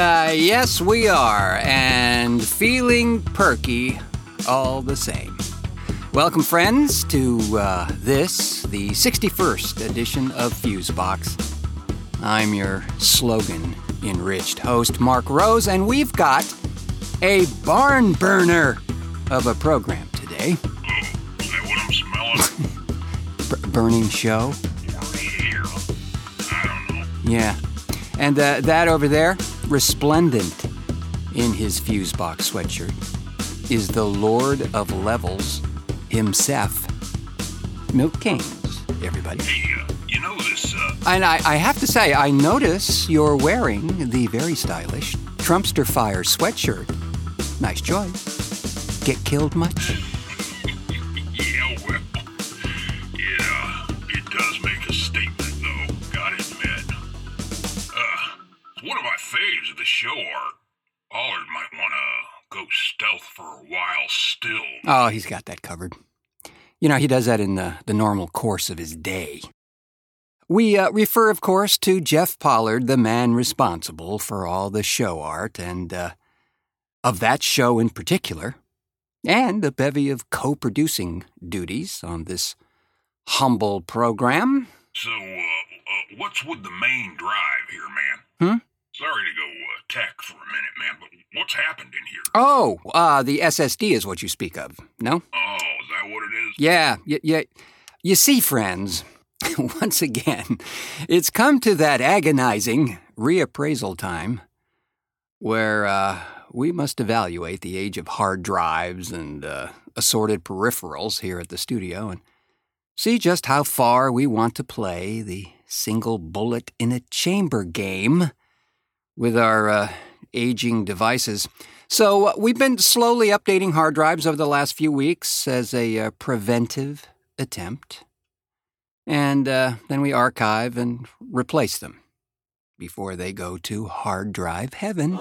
Uh, yes, we are, and feeling perky all the same. Welcome, friends, to uh, this, the 61st edition of Fusebox. I'm your slogan enriched host, Marc Rose, and we've got a barn burner of a program today. Is that what I'm smelling? B- burning show. Or? I don't know. Yeah. And uh, that over there, resplendent in his Fusebox sweatshirt, is the Lord of Levels himself. Milt Kings, everybody. Hey, uh, you know this, uh, And I, I have to say, I notice you're wearing the very stylish Trumpster Fire sweatshirt. Nice choice. Get killed much? Oh, he's got that covered. You know, he does that in the, the normal course of his day. We uh, refer, of course, to Jeff Pollard, the man responsible for all the show art and uh, of that show in particular, and a bevy of co producing duties on this humble program. So, uh, uh, what's with the main drive here, man? Hmm? Sorry to go uh, tech for a minute, man, but what's happened in here? Oh, uh, the SSD is what you speak of, no? Oh, is that what it is? Yeah, y- y- you see, friends, once again, it's come to that agonizing reappraisal time where uh, we must evaluate the age of hard drives and uh, assorted peripherals here at the studio and see just how far we want to play the single bullet in a chamber game with our uh, aging devices. So, uh, we've been slowly updating hard drives over the last few weeks as a uh, preventive attempt. And uh, then we archive and replace them before they go to hard drive heaven.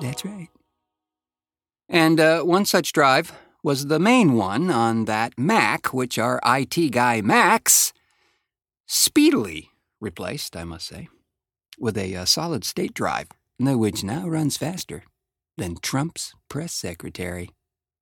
That's right. And uh, one such drive was the main one on that Mac, which our IT guy Max speedily replaced, I must say, with a uh, solid state drive, which now runs faster than Trump's press secretary.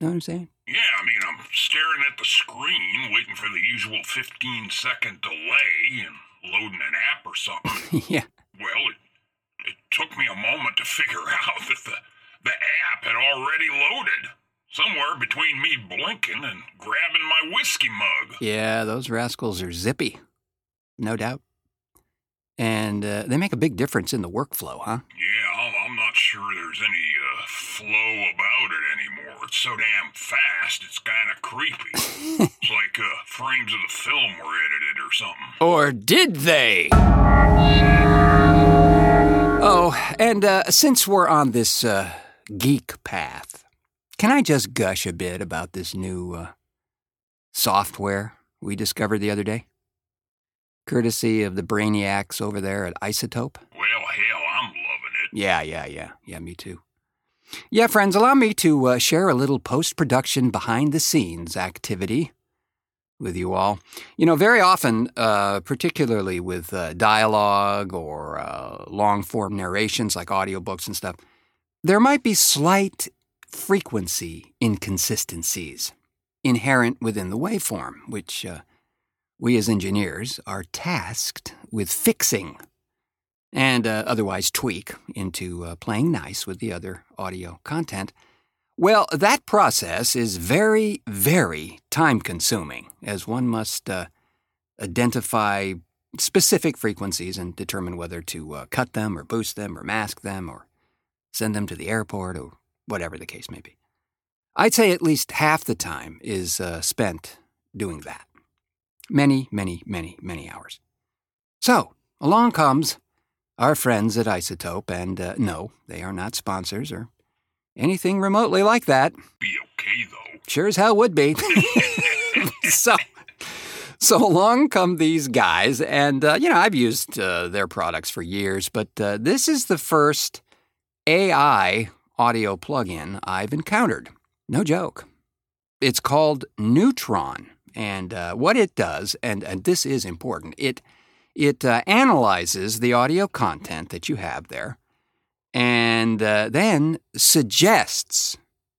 Know what I'm saying? Yeah, I mean, I'm staring at the screen, waiting for the usual 15 second delay and loading an app or something. yeah. well, it, it took me a moment to figure out that the, the app had already loaded. Somewhere between me blinking and grabbing my whiskey mug. Yeah, those rascals are zippy. No doubt. And uh, they make a big difference in the workflow, huh? Yeah, I'm, not sure there's any uh, flow about it anymore. It's so damn fast, it's kind of creepy. it's like uh, frames of the film were edited or something. Or did they? Oh, and uh, since we're on this uh, geek path, can I just gush a bit about this new uh, software we discovered the other day? Courtesy of the brainiacs over there at iZotope? Well, hell, I'm loving it. Yeah, yeah, yeah. Yeah, me too. Yeah, friends, allow me to uh, share a little post production behind the scenes activity with you all. You know, very often, uh, particularly with uh, dialogue or uh, long form narrations like audiobooks and stuff, there might be slight frequency inconsistencies inherent within the waveform, which uh, we as engineers are tasked with fixing and uh, otherwise tweak into uh, playing nice with the other audio content. Well, that process is very, very time consuming, as one must uh, identify specific frequencies and determine whether to uh, cut them or boost them or mask them or send them to the airport or whatever the case may be. I'd say at least half the time is uh, spent doing that. Many, many, many, many hours. So, along comes our friends at iZotope, and uh, no, they are not sponsors or anything remotely like that. Be okay, though. Sure as hell would be. so, so along come these guys, and uh, you know I've used uh, their products for years, but uh, this is the first AI audio plugin I've encountered. No joke. It's called Neutron, and uh, what it does, and, and this is important, it it uh, analyzes the audio content that you have there and uh, then suggests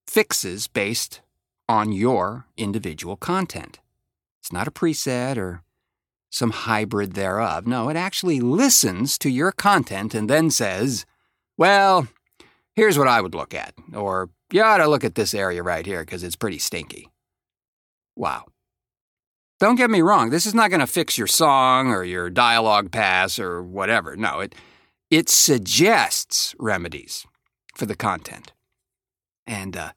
fixes based on your individual content. It's not a preset or some hybrid thereof. No, it actually listens to your content and then says, well, here's what I would look at. Or, you ought to look at this area right here because it's pretty stinky. Wow. Don't get me wrong, this is not going to fix your song or your dialogue pass or whatever. No, it, it suggests remedies for the content. And uh,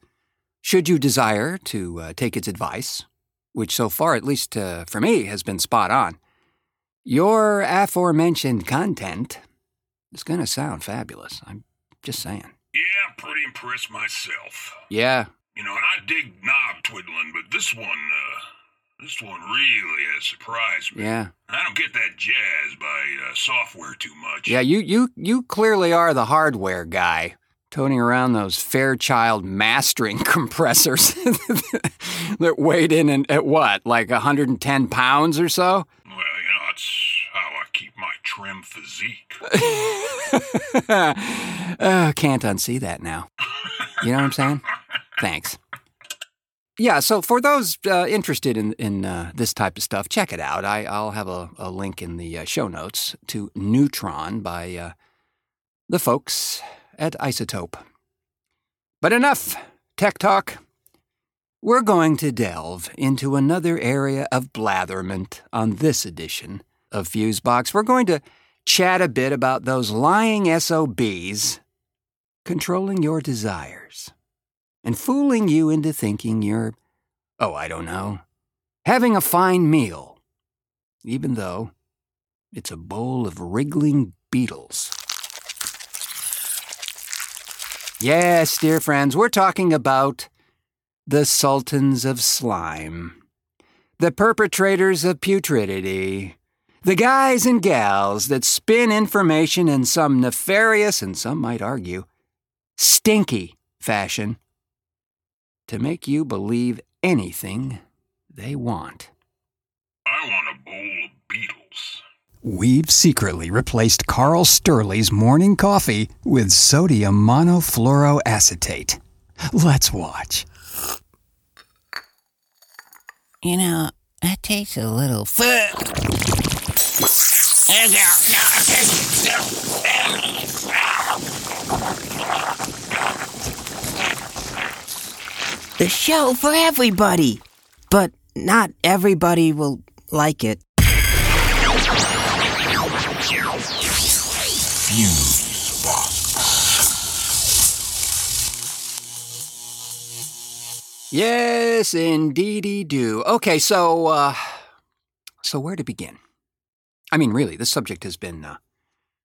should you desire to uh, take its advice, which so far, at least uh, for me, has been spot on, your aforementioned content is going to sound fabulous. I'm just saying. Yeah, I'm pretty impressed myself. Yeah. You know, and I dig knob twiddling, but this one, uh, this one really has surprised me. Yeah. I don't get that jazz by uh, software too much. Yeah, you, you, you clearly are the hardware guy toting around those Fairchild mastering compressors that weighed in and, at what, like 110 pounds or so? Well, you know, that's how I keep my trim physique. uh, can't unsee that now. You know what I'm saying? Thanks. Yeah, so for those uh, interested in in uh, this type of stuff, check it out. I, I'll have a, a link in the uh, show notes to Neutron by uh, the folks at iZotope. But enough tech talk. We're going to delve into another area of blatherment on this edition of Fusebox. We're going to chat a bit about those lying SOBs controlling your desires and fooling you into thinking you're, oh, I don't know, having a fine meal, even though it's a bowl of wriggling beetles. Yes, dear friends, we're talking about the sultans of slime, the perpetrators of putridity, the guys and gals that spin information in some nefarious and some might argue stinky fashion to make you believe anything they want. I want a bowl of beetles. We've secretly replaced Carl Sturley's morning coffee with sodium monofluoroacetate. Let's watch. You know, that tastes a little. The show for everybody, but not everybody will like it. Yes, indeedy do. Okay, so uh so where to begin? I mean, really, this subject has been uh,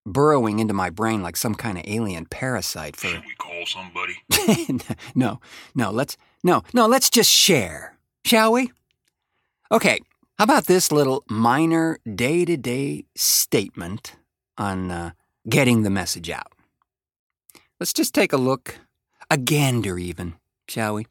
burrowing into my brain like some kind of alien parasite for Should we call somebody? No, no, let's no, no, let's just share. Shall we? Okay, how about this little minor day-to-day statement on uh, getting the message out? Let's just take a look, a gander even, shall we?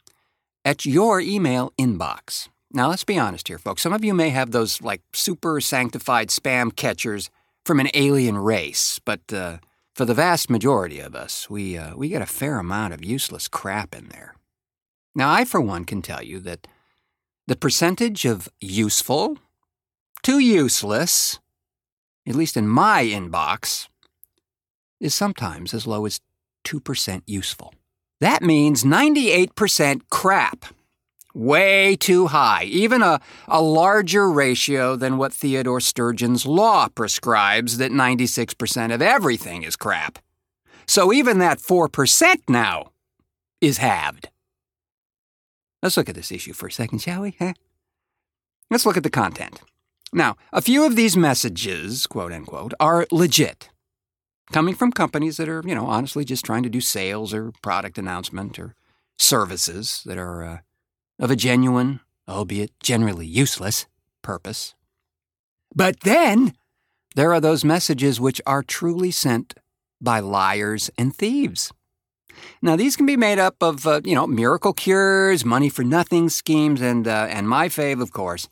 at your email inbox. Now, let's be honest here, folks. Some of you may have those like super sanctified spam catchers from an alien race, but uh, for the vast majority of us, we, uh, we get a fair amount of useless crap in there. Now, I, for one, can tell you that the percentage of useful to useless, at least in my inbox, is sometimes as low as 2% useful. That means 98% crap. Way too high, even a, a larger ratio than what Theodore Sturgeon's law prescribes that 96% of everything is crap. So even that 4% now is halved. Let's look at this issue for a second, shall we? Huh? Let's look at the content. Now, a few of these messages, quote unquote, are legit coming from companies that are, you know, honestly just trying to do sales or product announcement or services that are uh, of a genuine, albeit generally useless, purpose. But then there are those messages which are truly sent by liars and thieves. Now, these can be made up of, uh, you know, miracle cures, money for nothing schemes, and, uh, and my fave, of course,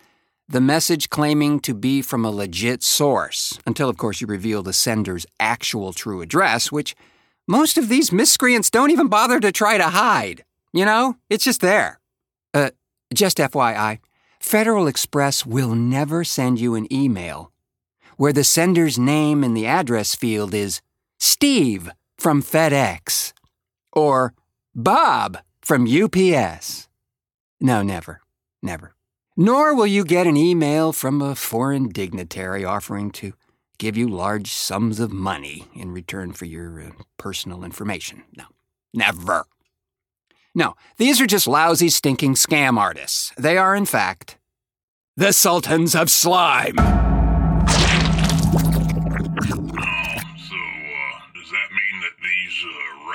the message claiming to be from a legit source, until, of course, you reveal the sender's actual true address, which most of these miscreants don't even bother to try to hide. You know, it's just there. Uh, just FYI, Federal Express will never send you an email where the sender's name in the address field is Steve from FedEx or Bob from UPS. No, never. Never. Nor will you get an email from a foreign dignitary offering to give you large sums of money in return for your uh, personal information. No, never. No, these are just lousy, stinking scam artists. They are, in fact, the Sultans of Slime.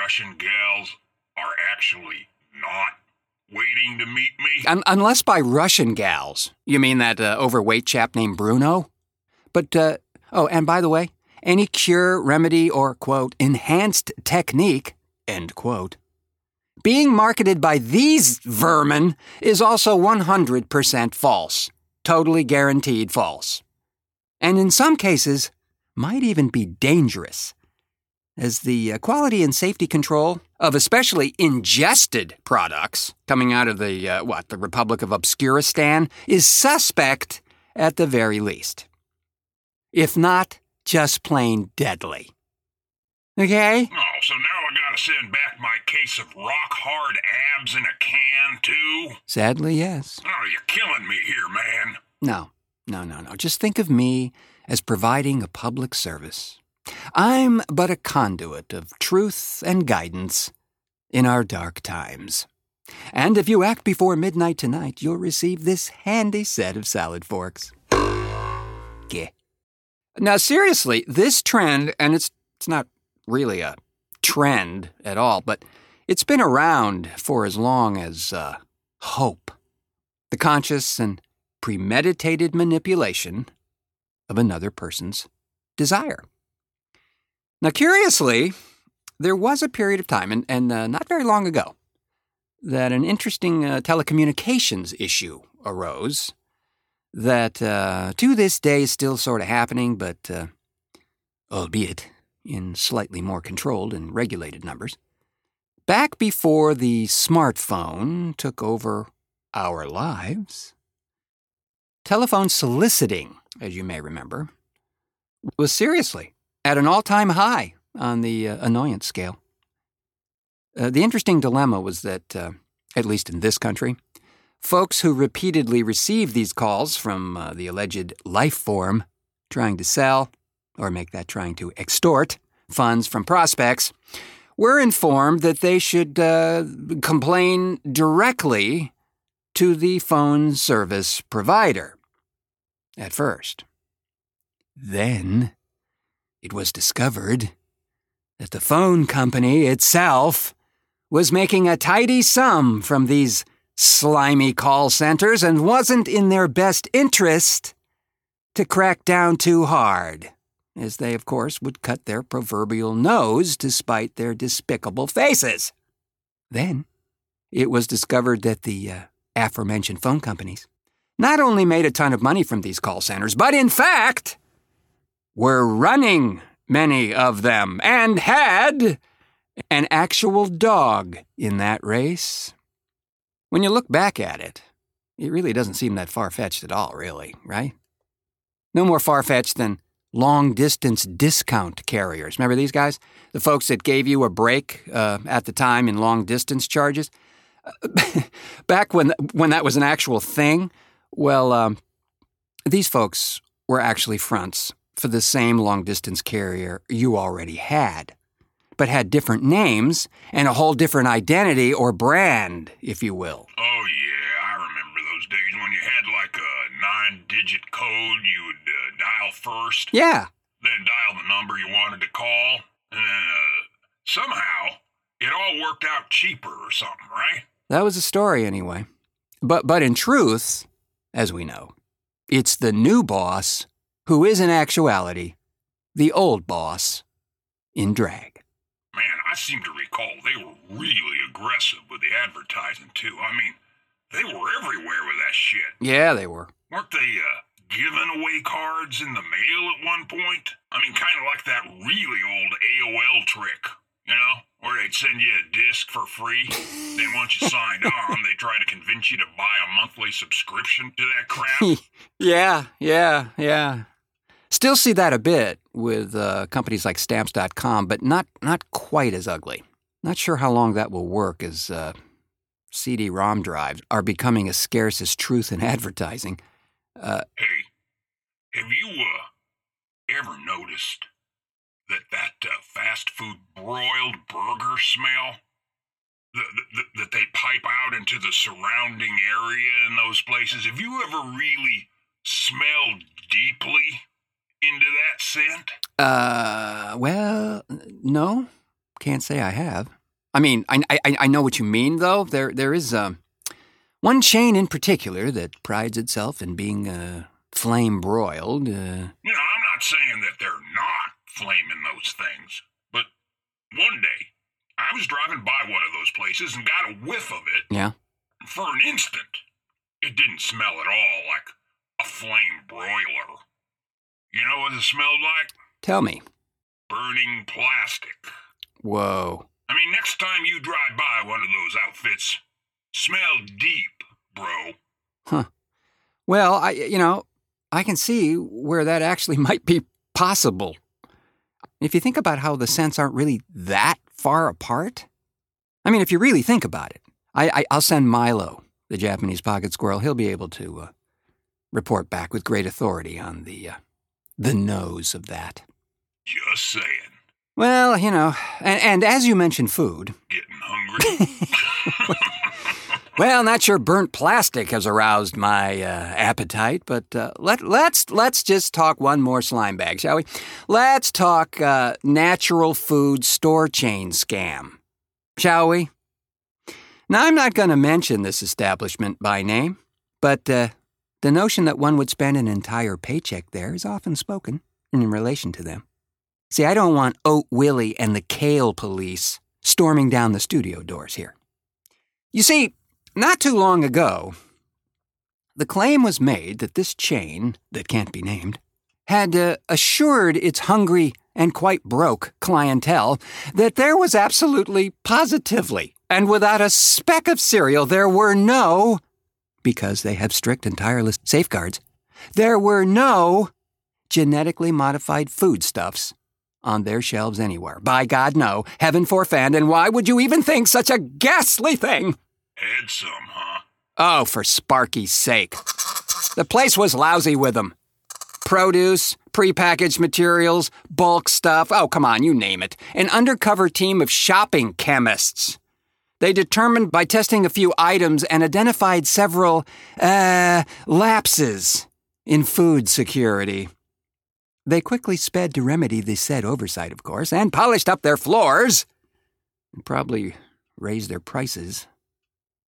Russian gals are actually not waiting to meet me? Un- unless by Russian gals. You mean that uh, overweight chap named Bruno? But, uh, oh, and by the way, any cure, remedy, or, quote, enhanced technique, end quote, being marketed by these vermin is also 100% false. Totally guaranteed false. And in some cases, might even be dangerous, as the uh, quality and safety control of especially ingested products coming out of the, uh, what, the Republic of Obscuristan is suspect at the very least. If not, just plain deadly. Okay? Oh, so now I gotta send back my case of rock hard abs in a can, too? Sadly, yes. Oh, you're killing me here, man. No, no, no, no. Just think of me as providing a public service. I'm but a conduit of truth and guidance in our dark times. And if you act before midnight tonight, you'll receive this handy set of salad forks. Gah. Now, seriously, this trend, and it's, it's not really a trend at all, but it's been around for as long as uh, hope. The conscious and premeditated manipulation of another person's desire. Now, curiously, there was a period of time, and, and uh, not very long ago, that an interesting uh, telecommunications issue arose that uh, to this day is still sort of happening, but uh, albeit in slightly more controlled and regulated numbers. Back before the smartphone took over our lives, telephone soliciting, as you may remember, was seriously at an all time high on the uh, annoyance scale. Uh, the interesting dilemma was that, uh, at least in this country, folks who repeatedly received these calls from uh, the alleged life form trying to sell, or make that trying to extort, funds from prospects, were informed that they should uh, complain directly to the phone service provider. At first. Then it was discovered that the phone company itself was making a tidy sum from these slimy call centers and wasn't in their best interest to crack down too hard, as they, of course, would cut their proverbial nose to spite their despicable faces. Then it was discovered that the uh, aforementioned phone companies not only made a ton of money from these call centers, but in fact were running many of them and had an actual dog in that race. When you look back at it, it really doesn't seem that far fetched at all, really, right? No more far fetched than long distance discount carriers. Remember these guys? The folks that gave you a break uh, at the time in long distance charges? Back when, when that was an actual thing, well, um, these folks were actually fronts for the same long distance carrier you already had, but had different names and a whole different identity or brand, if you will. Oh, yeah, I remember those days when you had like a nine digit code you would uh, dial first, Yeah, then dial the number you wanted to call, and then uh, somehow it all worked out cheaper or something, right? that was a story anyway. But, but in truth, as we know, it's the new boss who is in actuality the old boss in drag. Man, I seem to recall they were really aggressive with the advertising, too. I mean, They were everywhere with that shit. Yeah, they were. Weren't they uh, giving away cards in the mail at one point? I mean, kind of like that really old AOL trick, you know, where they'd send you a disc for free. then once you signed on, they try to convince you to buy a monthly subscription to that crap. yeah, yeah, yeah. Still see that a bit with uh, companies like Stamps.com, but not not quite as ugly. Not sure how long that will work as uh, CD-ROM drives are becoming as scarce as truth in advertising. Uh, hey, have you uh, ever noticed that that uh, fast food broiled burger smell that, they pipe out into the surrounding area in those places? Have you ever really smelled deeply into that scent? Uh, well, no, can't say I have. I mean, I, I, I know what you mean, though. There, there is um, one chain in particular that prides itself in being uh, flame broiled. Uh, You know, I'm not saying that they're not flaming those things, but one day I was driving by one of those places and got a whiff of it. yeah. For an instant, it didn't smell at all like a flame broiler. You know what it smelled like? Tell me. Burning plastic. Whoa. I mean, next time you drive by one of those outfits, smell deep, bro. Huh. Well, I, you know, I can see where that actually might be possible. If you think about how the scents aren't really that far apart. I mean, if you really think about it, I, I, I'll send Milo, the Japanese pocket squirrel. He'll be able to uh, report back with great authority on the uh, the nose of that. Just saying. Well, you know, and, and as you mentioned food, Getting hungry. well, not sure burnt plastic has aroused my uh, appetite, but uh, let let's let's just talk one more slime bag, shall we? Let's talk uh, natural food store chain scam, shall we? Now, I'm not going to mention this establishment by name, but uh, the notion that one would spend an entire paycheck there is often spoken in relation to them. See, I don't want Oat Willie and the Kale police storming down the studio doors here. You see, not too long ago, the claim was made that this chain, that can't be named, had uh, assured its hungry and quite broke clientele that there was absolutely, positively, and without a speck of cereal, there were no, because they have strict and tireless safeguards, there were no genetically modified foodstuffs on their shelves anywhere. By God, no. Heaven forfend, and why would you even think such a ghastly thing? Had some, huh? Oh, for Sparky's sake. The place was lousy with them. Produce, prepackaged materials, bulk stuff. Oh, come on, you name it. An undercover team of shopping chemists. They determined by testing a few items and identified several, uh, lapses in food security. They quickly sped to remedy the said oversight, of course, and polished up their floors. And probably raised their prices.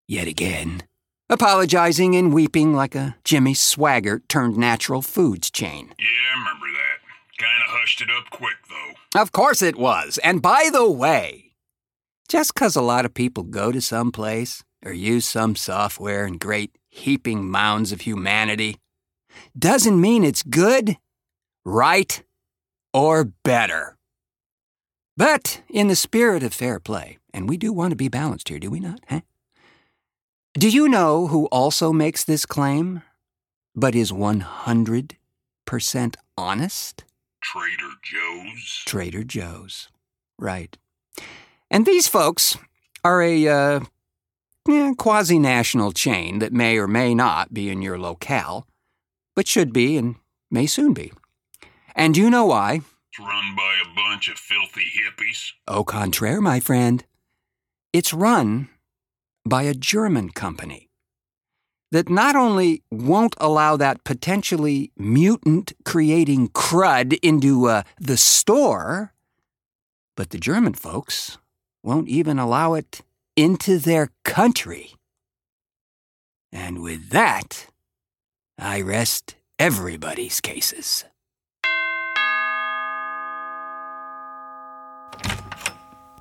Yet again. Apologizing and weeping like a Jimmy Swaggart turned natural foods chain. Yeah, I remember that. Kinda hushed it up quick, though. Of course it was. And by the way, just 'cause a lot of people go to some place or use some software in great heaping mounds of humanity doesn't mean it's good, right, or better. But in the spirit of fair play, and we do want to be balanced here, do we not? Huh? Do you know who also makes this claim, but is 100% honest? Trader Joe's. Trader Joe's. Right. And these folks are a uh, quasi national chain that may or may not be in your locale, but should be and may soon be. And you know why? It's run by a bunch of filthy hippies. Au contraire, my friend. It's run by a German company that not only won't allow that potentially mutant creating crud into uh, the store, but the German folks won't even allow it into their country. And with that, I rest everybody's cases.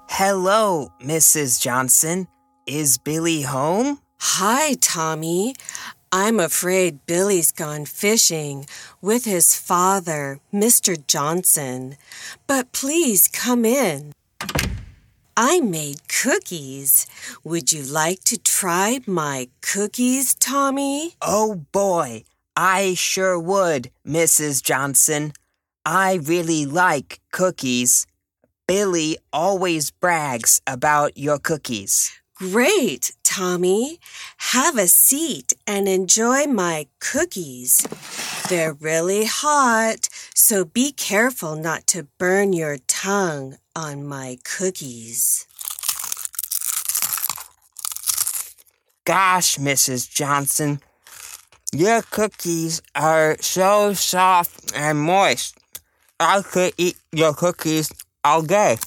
Hello, Mrs. Johnson. Is Billy home? Hi, Tommy. I'm afraid Billy's gone fishing with his father, Mr. Johnson. But please come in. I made cookies. Would you like to try my cookies, Tommy? Oh boy, I sure would, Mrs. Johnson. I really like cookies. Billy always brags about your cookies. Great, Tommy. Have a seat and enjoy my cookies. They're really hot, so be careful not to burn your tongue on my cookies. Gosh, Mrs. Johnson, your cookies are so soft and moist. I could eat your cookies all day.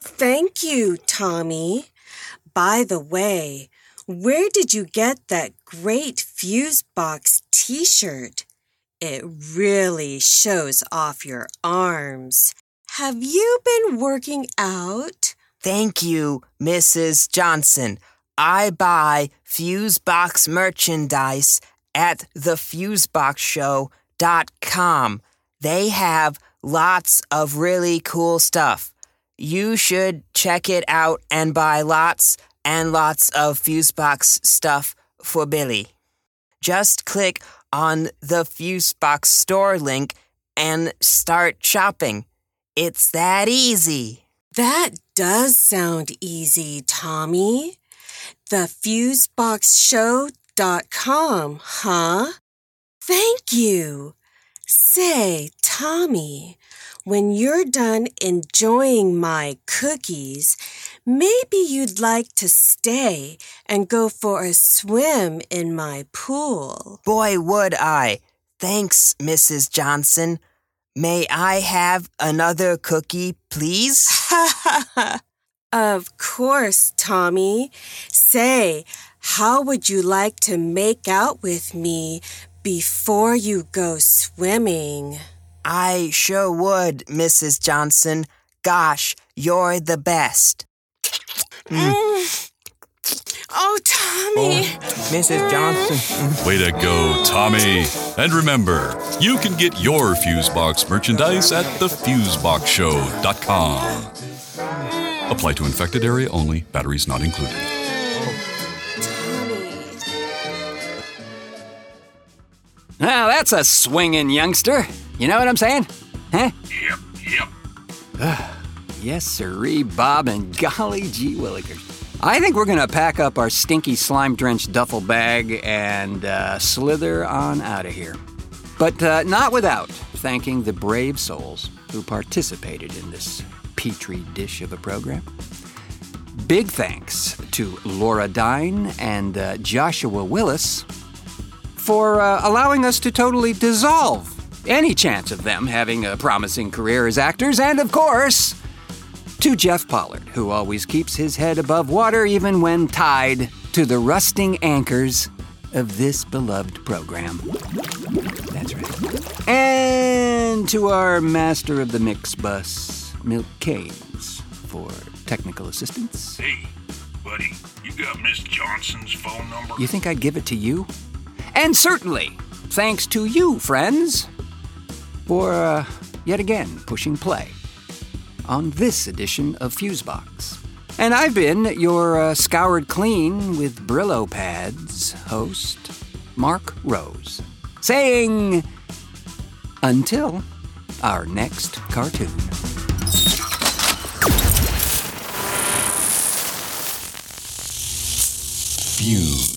Thank you, Tommy. By the way, where did you get that great Fusebox t shirt? It really shows off your arms. Have you been working out? Thank you, Mrs. Johnson. I buy Fusebox merchandise at thefuseboxshow.com. They have lots of really cool stuff. You should check it out and buy lots and lots of Fusebox stuff for Billy. Just click on the Fusebox store link and start shopping. It's that easy. That does sound easy, Tommy. TheFuseboxShow.com, huh? Thank you. Say, Tommy, when you're done enjoying my cookies, maybe you'd like to stay and go for a swim in my pool. Boy, would I. Thanks, Mrs. Johnson. May I have another cookie, please? of course, Tommy. Say, how would you like to make out with me before you go swimming? I sure would, Mrs. Johnson. Gosh, you're the best. Mm. Oh, Tommy. Oh, Mrs. Johnson. Way to go, Tommy. And remember, you can get your Fusebox merchandise at thefuseboxshow.com. Apply to infected area only, batteries not included. Now that's a swinging youngster. You know what I'm saying? Huh? Yep, yep. Yes, sirree, Bob, and golly gee willikers. I think we're gonna pack up our stinky slime drenched duffel bag and uh, slither on out of here. But uh, not without thanking the brave souls who participated in this petri dish of a program. Big thanks to Laura Duyn and uh, Joshua Willis for uh, allowing us to totally dissolve any chance of them having a promising career as actors, and of course, to Jeff Pollard, who always keeps his head above water even when tied to the rusting anchors of this beloved program. That's right. And to our master of the mix bus, Milt Keynes, for technical assistance. Hey, buddy, you got Miss Johnson's phone number? You think I'd give it to you? And certainly, thanks to you, friends, for uh, yet again pushing play on this edition of Fusebox. And I've been your uh, scoured clean with Brillo pads host, Marc Rose, saying until our next cartoon. Fusebox.